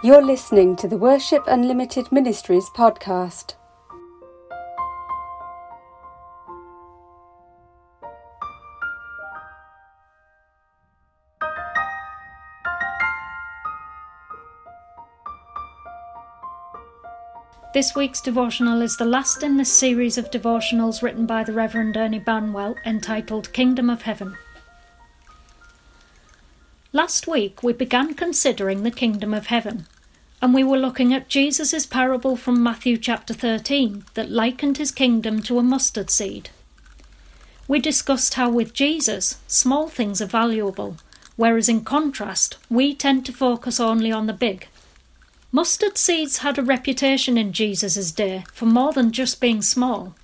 You're listening to the Worship Unlimited Ministries podcast. This week's devotional is the last in the series of devotionals written by the Reverend Ernie Banwell entitled Kingdom of Heaven. Last week we began considering the kingdom of heaven, and we were looking at Jesus' parable from Matthew chapter 13 that likened his kingdom to a mustard seed. We discussed how with Jesus, small things are valuable, whereas in contrast, we tend to focus only on the big. Mustard seeds had a reputation in Jesus' day for more than just being small,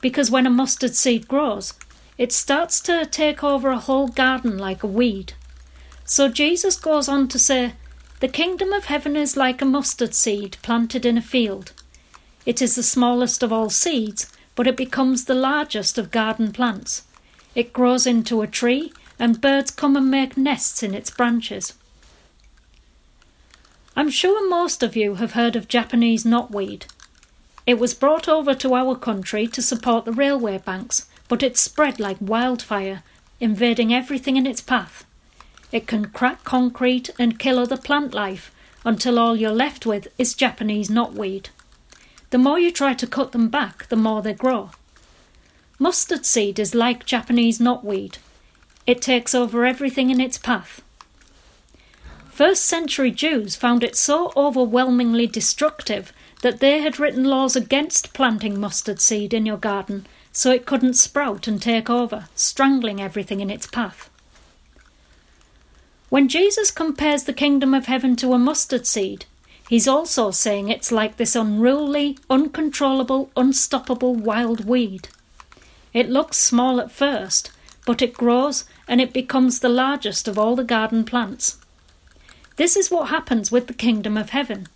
because when a mustard seed grows, it starts to take over a whole garden like a weed. So Jesus goes on to say, The kingdom of heaven is like a mustard seed planted in a field. It is the smallest of all seeds, but it becomes the largest of garden plants. It grows into a tree, and birds come and make nests in its branches. I'm sure most of you have heard of Japanese knotweed. It was brought over to our country to support the railway banks, but it spread like wildfire, invading everything in its path. It can crack concrete and kill other plant life until all you're left with is Japanese knotweed. The more you try to cut them back, the more they grow. Mustard seed is like Japanese knotweed. It takes over everything in its path. First century Jews found it so overwhelmingly destructive that they had written laws against planting mustard seed in your garden so it couldn't sprout and take over, strangling everything in its path. When Jesus compares the kingdom of heaven to a mustard seed, he's also saying it's like this unruly, uncontrollable, unstoppable wild weed. It looks small at first, but it grows and it becomes the largest of all the garden plants. This is what happens with the kingdom of heaven.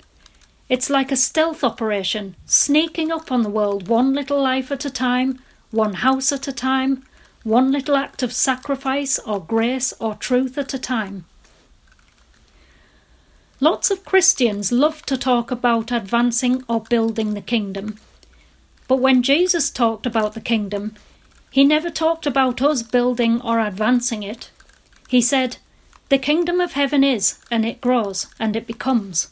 It's like a stealth operation, sneaking up on the world one little life at a time, one house at a time, one little act of sacrifice or grace or truth at a time. Lots of Christians love to talk about advancing or building the kingdom. But when Jesus talked about the kingdom, he never talked about us building or advancing it. He said, The kingdom of heaven is, and it grows, and it becomes.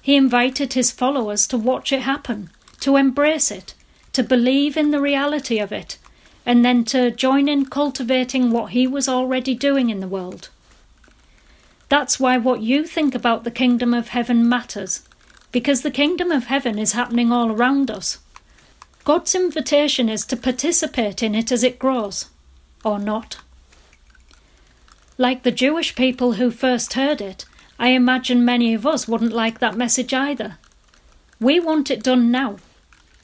He invited his followers to watch it happen, to embrace it, to believe in the reality of it, and then to join in cultivating what he was already doing in the world. That's why what you think about the kingdom of heaven matters, because the kingdom of heaven is happening all around us. God's invitation is to participate in it as it grows, or not. Like the Jewish people who first heard it, I imagine many of us wouldn't like that message either. We want it done now.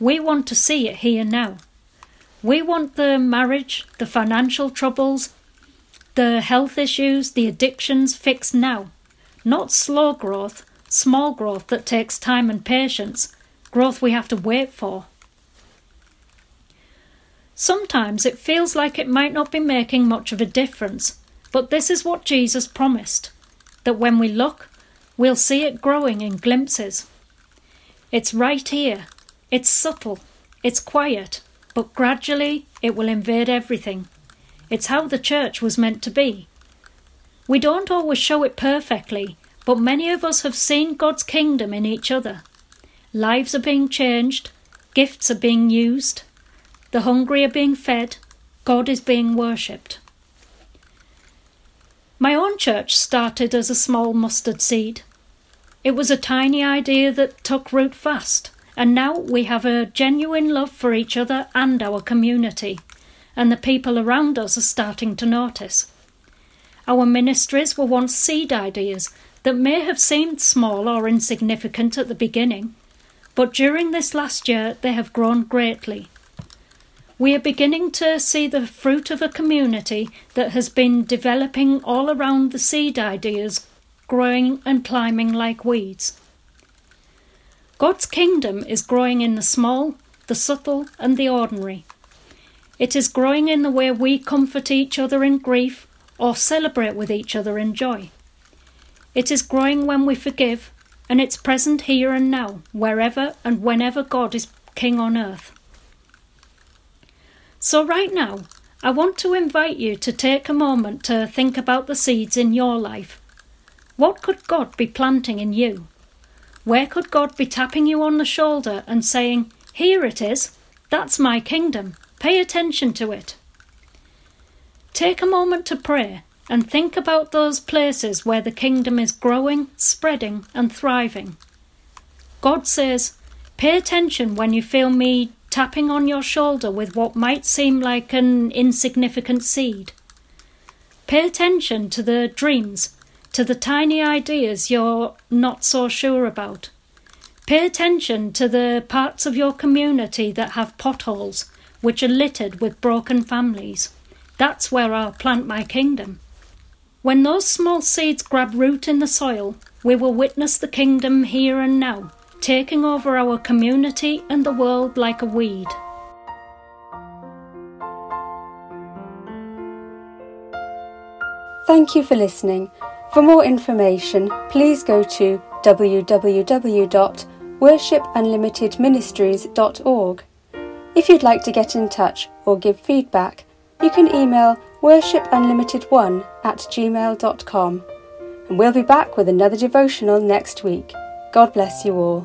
We want to see it here now. We want the marriage, the financial troubles, the health issues, the addictions fixed now. Not slow growth, small growth that takes time and patience, growth we have to wait for. Sometimes it feels like it might not be making much of a difference, but this is what Jesus promised that when we look, we'll see it growing in glimpses. It's right here, it's subtle, it's quiet, but gradually it will invade everything. It's how the church was meant to be. We don't always show it perfectly, but many of us have seen God's kingdom in each other. Lives are being changed, gifts are being used, the hungry are being fed, God is being worshipped. My own church started as a small mustard seed. It was a tiny idea that took root fast and now we have a genuine love for each other and our community, and the people around us are starting to notice. Our ministries were once seed ideas that may have seemed small or insignificant at the beginning, but during this last year they have grown greatly. We are beginning to see the fruit of a community that has been developing all around the seed ideas, growing and climbing like weeds. God's kingdom is growing in the small, the subtle, and the ordinary. It is growing in the way we comfort each other in grief or celebrate with each other in joy. It is growing when we forgive, and it's present here and now, wherever and whenever God is King on earth. So, right now, I want to invite you to take a moment to think about the seeds in your life. What could God be planting in you? Where could God be tapping you on the shoulder and saying, Here it is, that's my kingdom, pay attention to it? Take a moment to pray and think about those places where the kingdom is growing, spreading, and thriving. God says, Pay attention when you feel me tapping on your shoulder with what might seem like an insignificant seed. Pay attention to the dreams, to the tiny ideas you're not so sure about. Pay attention to the parts of your community that have potholes, which are littered with broken families. That's where I'll plant my kingdom. When those small seeds grab root in the soil, we will witness the kingdom here and now, taking over our community and the world like a weed. Thank you for listening. For more information, please go to www.worshipunlimitedministries.org. If you'd like to get in touch or give feedback, you can email worshipunlimited1 at gmail.com. And we'll be back with another devotional next week. God bless you all.